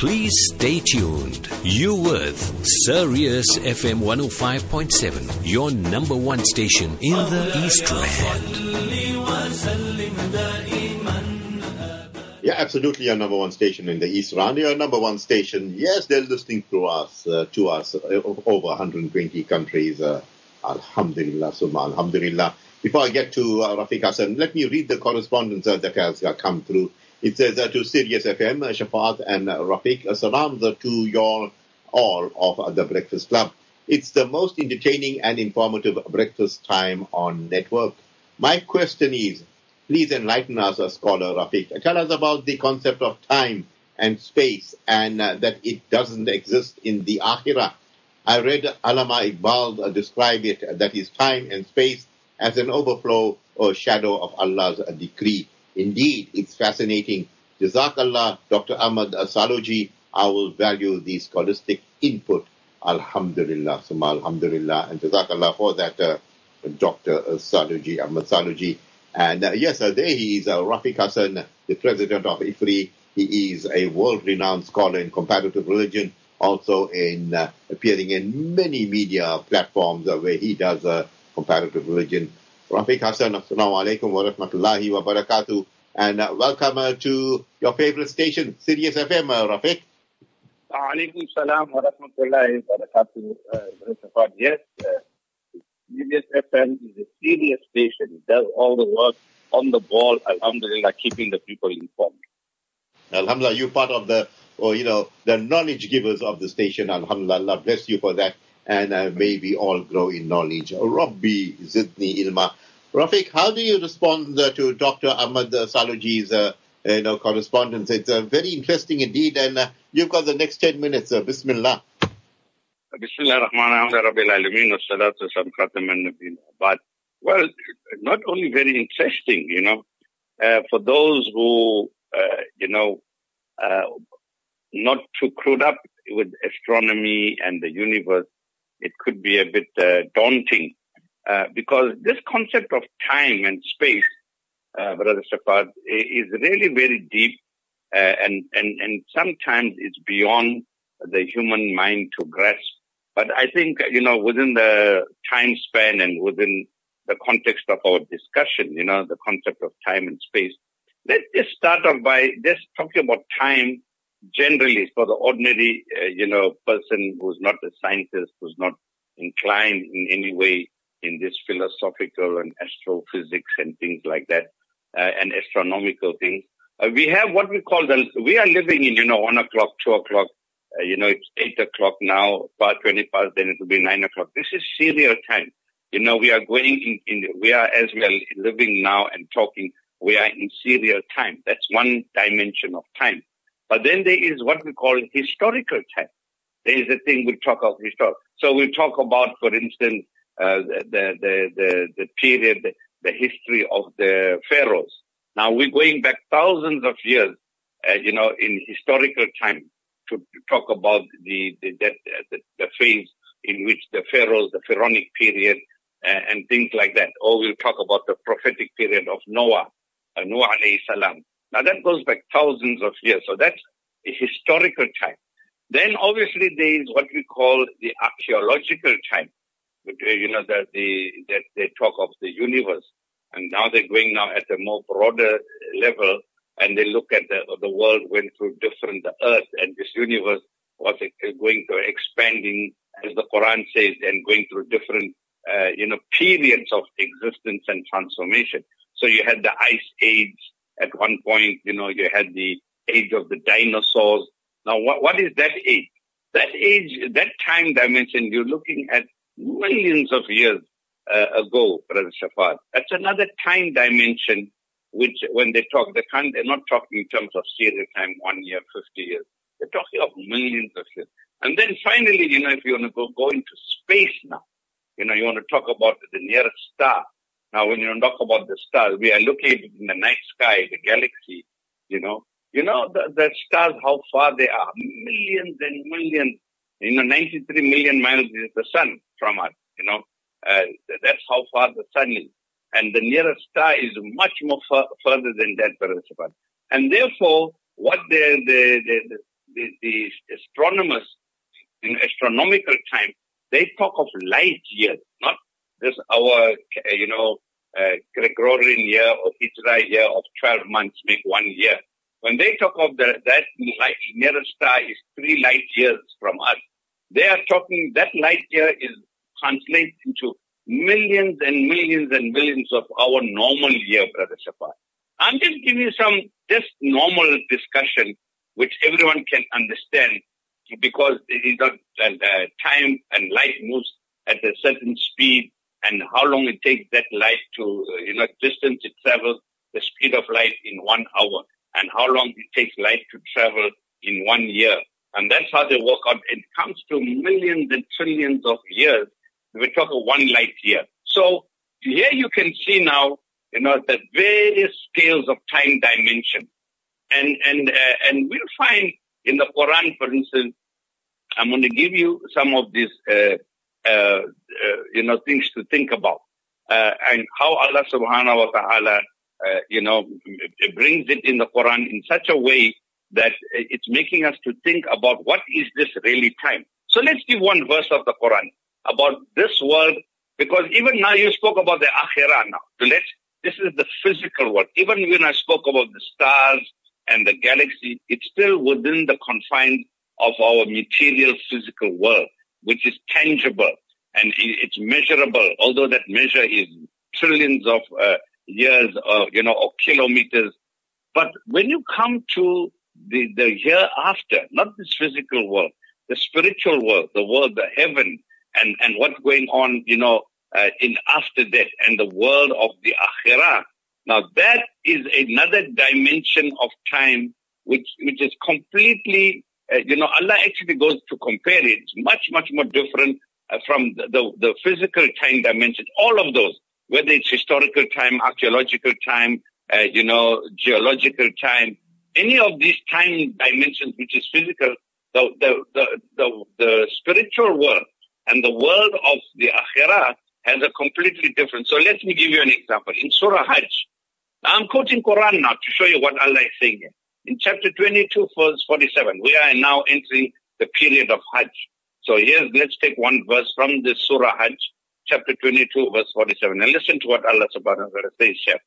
Please stay tuned. You with Sirius FM 105.7, your number one station in the East Rand. Yeah, absolutely your number one station in the East Rand. Your number one station. Yes, they're listening to us, uh, to us, uh, over 120 countries. Uh, alhamdulillah, summa alhamdulillah. Before I get to uh, Rafeek Hassen, let me read the correspondence uh, that has uh, come through. It says uh, to Sirius FM, Shafaat and Rafeek, salams uh, to your all of the Breakfast Club. It's the most entertaining and informative breakfast time on network. My question is, please enlighten us, uh, scholar Rafeek. Tell us about the concept of time and space and uh, that it doesn't exist in the Akhirah. I read Allama Iqbal uh, describe it, uh, that is time and space as an overflow or shadow of Allah's decree. Indeed, it's fascinating. Jazakallah, Dr. Ahmad Saloji. I will value the scholastic input. Alhamdulillah, summa alhamdulillah. And Jazakallah for that, uh, Dr. Saloji, Ahmad Saloji. And uh, yes, uh, there he is, uh, Rafeek Hassen, the president of IFRI. He is a world-renowned scholar in comparative religion, also in uh, appearing in many media platforms uh, where he does uh, comparative religion. Rafeek Hassen, assalamu alaikum wa rahmatullahi wa barakatuh. And uh, welcome uh, to your favorite station, Sirius FM, uh, Rafeek. Alaikum salam wa rahmatullahi wa barakatuh. Uh, yes, uh, CBS FM is a serious station. It does all the work on the ball, alhamdulillah, keeping the people informed. Alhamdulillah, you're part of the, or you know, the knowledge givers of the station. Alhamdulillah, Allah bless you for that. And uh, may we all grow in knowledge. Rabbi Zidni Ilma. Rafeek, how do you respond uh, to Dr. Ahmad Saloji's uh, you know, correspondence? It's uh, very interesting indeed. And you've got the next 10 minutes. Bismillah. But, well, not only very interesting, you know, uh, for those who, uh, you know, uh, not too clued up with astronomy and the universe, it could be a bit daunting uh, because this concept of time and space, uh, Brother Shafat, is really very deep uh, and, and, and sometimes it's beyond the human mind to grasp. But I think, you know, within the time span and within the context of our discussion, you know, the concept of time and space, let's just start off by just talking about time generally for the ordinary, uh, you know, person who's not a scientist, who's not inclined in any way in this philosophical and astrophysics and things like that, uh, and astronomical things. Uh, we have what we call the, we are living in, you know, one o'clock, two o'clock, uh, you know, it's eight o'clock now, past 20 past, then it will be nine o'clock. This is serial time. You know, we are going in, in, we are as well living now and talking, we are in serial time. That's one dimension of time. But then there is what we call historical time. There is a thing we talk of historical. So we talk about, for instance, the, the, the, the period, the history of the pharaohs. Now we're going back thousands of years, uh, you know, in historical time to, talk about the, the, the, phase in which the pharaohs, the pharaonic period, uh, and things like that. Or we'll talk about the prophetic period of Noah, uh, Noah alayhi salam. Now that goes back thousands of years. So that's a historical time. Then obviously there is what we call the archaeological time. You know, that the, that they talk of the universe. And now they're going now at a more broader level and they look at the, the world went through different, the earth and this universe was going to expanding as the Quran says and going through different, uh, you know, periods of existence and transformation. So you had the ice age at one point, you know, you had the age of the dinosaurs. Now what, what is that age? That age, that time dimension, you're looking at millions of years uh, ago, Brother Shafat. That's another time dimension which when they talk, they can't, they're not talking in terms of serial time, one year, 50 years. They're talking of millions of years. And then finally, you know, if you want to go, go into space now, you know, you want to talk about the nearest star. Now, when you talk about the stars, we are looking in the night sky, the galaxy, you know, you know, the, the stars, how far they are, millions and millions, you know, 93 million miles is the sun from us, you know, uh, that's how far the sun is. And the nearest star is much more further than that, Brother And therefore, what the, the, the, the, the astronomers in astronomical time, they talk of light years, not this our, you know, uh, Gregorian year or Hijra year of 12 months make one year. When they talk of the, that light, nearest star is three light years from us, they are talking that light year is translates into millions and millions and millions of our normal year, Brother Shafat. I'm just giving you some just normal discussion which everyone can understand because it is not uh, time and light moves at a certain speed and how long it takes that light to, uh, you know, distance it travels, the speed of light in one hour and how long it takes light to travel in one year. And that's how they work out. It comes to millions and trillions of years. We're talking one light year. So here you can see now, you know, the various scales of time dimension. And, and, uh, and we'll find in the Quran, for instance, I'm going to give you some of these, uh, uh, uh, you know, things to think about. Uh, and how Allah subhanahu wa ta'ala, uh, you know, brings it in the Quran in such a way that it's making us to think about what is this really time. So let's give one verse of the Quran about this world, because even now you spoke about the akhirah now. Let's, this is the physical world. Even when I spoke about the stars and the galaxy, it's still within the confines of our material physical world, which is tangible and it's measurable, although that measure is trillions of uh, years or, you know, or kilometers. But when you come to the, the hereafter, not this physical world, the spiritual world, the world, the heaven, and, and what's going on, you know, uh, in after death and the world of the akhirah. Now that is another dimension of time which, which is completely, uh, you know, Allah actually goes to compare it. It's much, much more different uh, from the, the, the physical time dimension. All of those, whether it's historical time, archaeological time, uh, you know, geological time, any of these time dimensions, which is physical, the, the, the, the, the spiritual world and the world of the akhirah has a completely different. So let me give you an example. In Surah Hajj, I'm quoting Quran now to show you what Allah is saying here. In chapter 22, verse 47, we are now entering the period of Hajj. So here, let's take one verse from the Surah Hajj, chapter 22, verse 47, and listen to what Allah subhanahu wa ta'ala says here.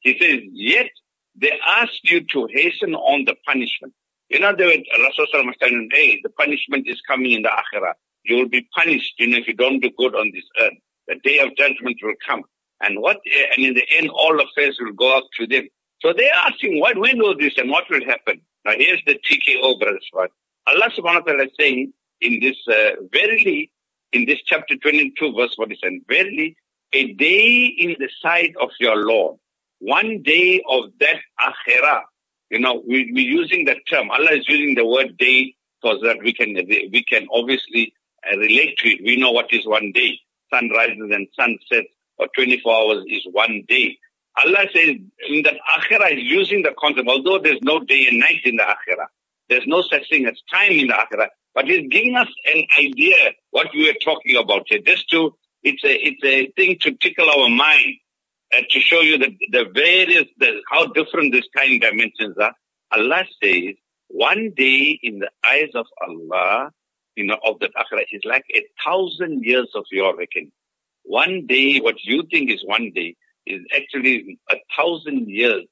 He says, yet they ask you to hasten on the punishment. In other words, Rasulullah must tell them, hey, the punishment is coming in the akhirah. You will be punished, you know, if you don't do good on this earth. The day of judgment will come. And what, and in the end, all affairs will go up to them. So they're asking, what, when will this and what will happen? Now here's the TKO, brothers. Allah subhanahu wa ta'ala is saying in this, uh, verily, in this chapter 22 verse 47, verily, a day in the sight of your Lord one day of that akhirah. You know, we, we're using that term. Allah is using the word day so that we can, we can obviously relate to it. We know what is one day. Sun rises and sun sets or 24 hours is one day. Allah says in that akhirah is using the concept, although there's no day and night in the akhirah. There's no such thing as time in the akhirah, but he's giving us an idea what we are talking about here. Just to, it's a, it's a thing to tickle our mind uh, to show you the, the various, the, how different these time dimensions are, Allah says, one day in the eyes of Allah, you know, of the akhirah is like a thousand years of your reckoning. One day, what you think is one day, is actually a thousand years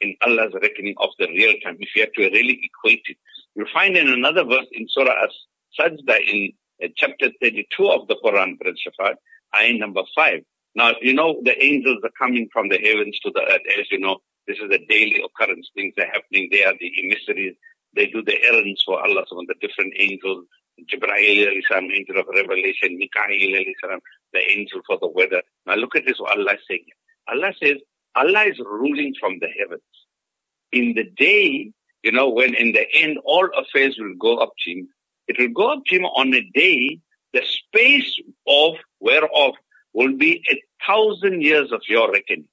in Allah's reckoning of the real time, if you have to really equate it. You'll find in another verse in Surah As-Sajda in uh, chapter 32 of the Quran, Brother Shafat, ayah number 5. Now, you know, the angels are coming from the heavens to the earth. As you know, this is a daily occurrence. Things are happening. They are the emissaries. They do the errands for Allah, of the different angels. Jibreel, angel of revelation, Mikael, the angel for the weather. Now look at this, Allah saying. Allah says, Allah is ruling from the heavens. In the day, you know, when in the end all affairs will go up to Him, it will go up to Him on a day, the space of whereof will be a thousand years of your reckoning.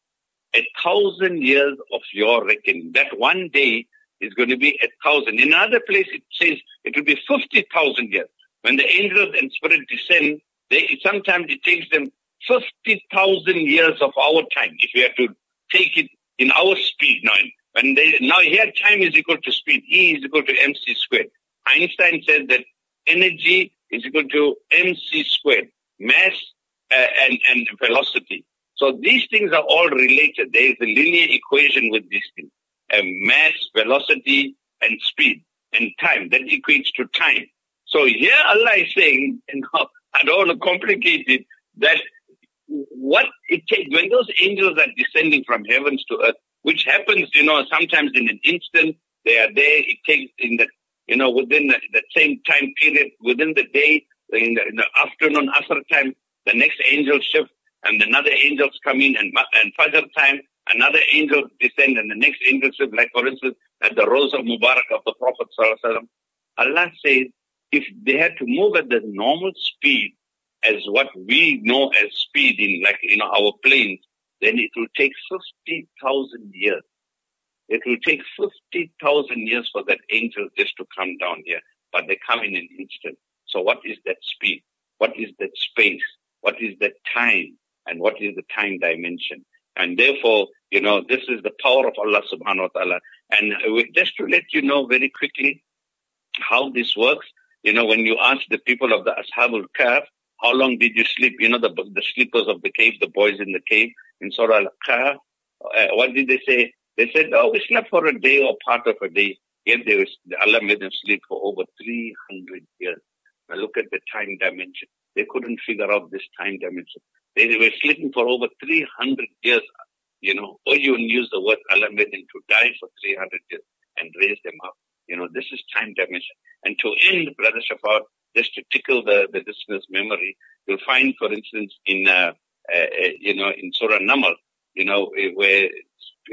A thousand years of your reckoning. That one day is going to be a thousand. In another place it says it will be 50,000 years. When the angels and spirit descend, they, sometimes it takes them 50,000 years of our time. If we have to take it in our speed now, when they, now here time is equal to speed. E is equal to mc squared. Einstein said that energy is equal to mc squared, mass uh, and, and velocity. So these things are all related. There is a linear equation with these things. Uh, mass, velocity, and speed, and time. That equates to time. So here Allah is saying, know, I don't want to complicate it, that what it takes, when those angels are descending from heavens to earth, which happens, you know, sometimes in an instant, they are there, it takes in the, you know, within the, the same time period, within the day, in the, in the afternoon, after time, the next angel shift, and another angels come in, and, and Fajr time, another angel descend, and the next angel shift, like for instance, at the Rose of Mubarak of the Prophet Allah says, if they had to move at the normal speed as what we know as speed in like, you know, our planes, then it will take 50,000 years. It will take 50,000 years for that angel just to come down here, but they come in an instant. So what is that speed? What is that space? What is that time? And what is the time dimension? And therefore, you know, this is the power of Allah subhanahu wa ta'ala. And just to let you know very quickly how this works, you know, when you ask the people of the Ashabul Kahf, how long did you sleep? You know, the, the sleepers of the cave, the boys in the cave in Surah Al-Kahf. Uh, what did they say? They said, oh, we slept for a day or part of a day. Yet they was, Allah made them sleep for over 300 years. Now look at the time dimension. They couldn't figure out this time dimension. They, were sleeping for over 300 years. You know, or you use the word Allah made them to die for 300 years and raise them up. You know, this is time dimension. And to end, Brother Shafat, just to tickle the, the listener's memory, you'll find, for instance, in, uh, uh, uh you know, in Surah Naml, you know, eh, where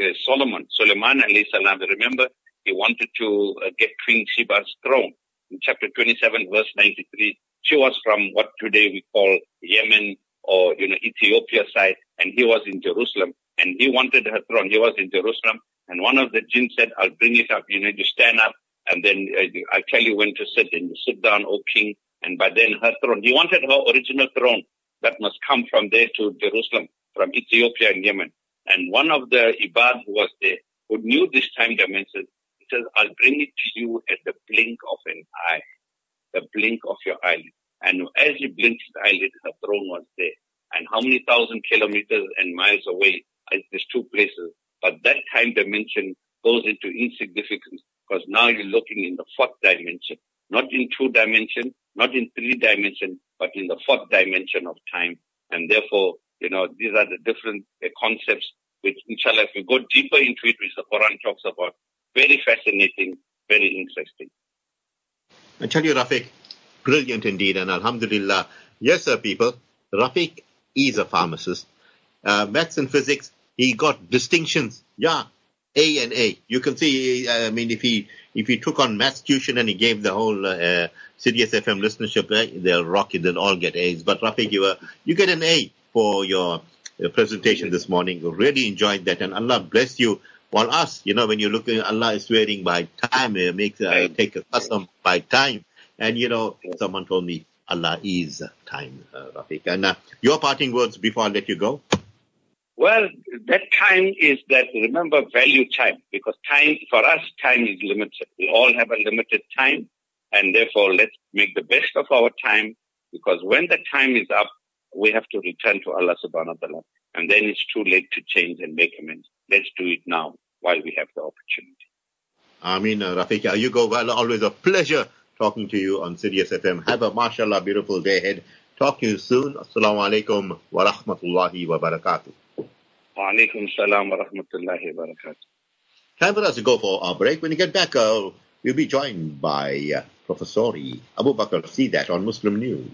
uh, Solomon, Suleiman alayhi salam, remember, he wanted to uh, get Queen Sheba's throne. In chapter 27, verse 93, she was from what today we call Yemen or, you know, Ethiopia side, and he was in Jerusalem, and he wanted her throne. He was in Jerusalem, and one of the jinn said, I'll bring it up. You need to stand up, and then uh, I tell you when to sit, and you sit down, O king, and by then her throne. He wanted her original throne that must come from there to Jerusalem, from Ethiopia and Yemen. And one of the Ibad who was there, who knew this time dimension, he says, I'll bring it to you at the blink of an eye, the blink of your eyelid. And as he blinked his eyelid, her throne was there. And how many thousand kilometers and miles away is these two places? But that time dimension goes into insignificance because now you're looking in the fourth dimension, not in two dimension, not in three dimension, but in the fourth dimension of time. And therefore, you know, these are the different uh, concepts which, inshallah, if we go deeper into it, which the Quran talks about, very fascinating, very interesting. I tell you, Rafeek, brilliant indeed, and Alhamdulillah. Yes, sir, people. Rafeek is a pharmacist. Uh, maths and physics, he got distinctions. Yeah, A and A. You can see, I mean, if he if he took on maths tuition and he gave the whole uh, Sirius FM listenership, they'll rock it, they'll all get A's. But Rafeek, you, uh, you get an A for your uh, presentation this morning. We really enjoyed that, and Allah bless you. While us, you know, when you look at Allah is swearing by time, it makes uh, take a custom by time. And you know, someone told me Allah is time, uh, Rafeek. And uh, your parting words before I let you go. Well, that time is that, remember, value time, because time, for us, time is limited. We all have a limited time, and therefore let's make the best of our time, because when the time is up, we have to return to Allah subhanahu wa ta'ala, and then it's too late to change and make amends. Let's do it now while we have the opportunity. Ameen, uh, Rafeek. You go well. Always a pleasure talking to you on Sirius FM. Have a mashallah beautiful day ahead. Talk to you soon. Assalamu alaikum wa rahmatullahi wa barakatuh. Walaikum salam wa rahmatullahi wa barakatuh. Time for us to go for our break. When we get back, uh, we'll be joined by uh, Professor Abu Bakr Sidat on Muslim News.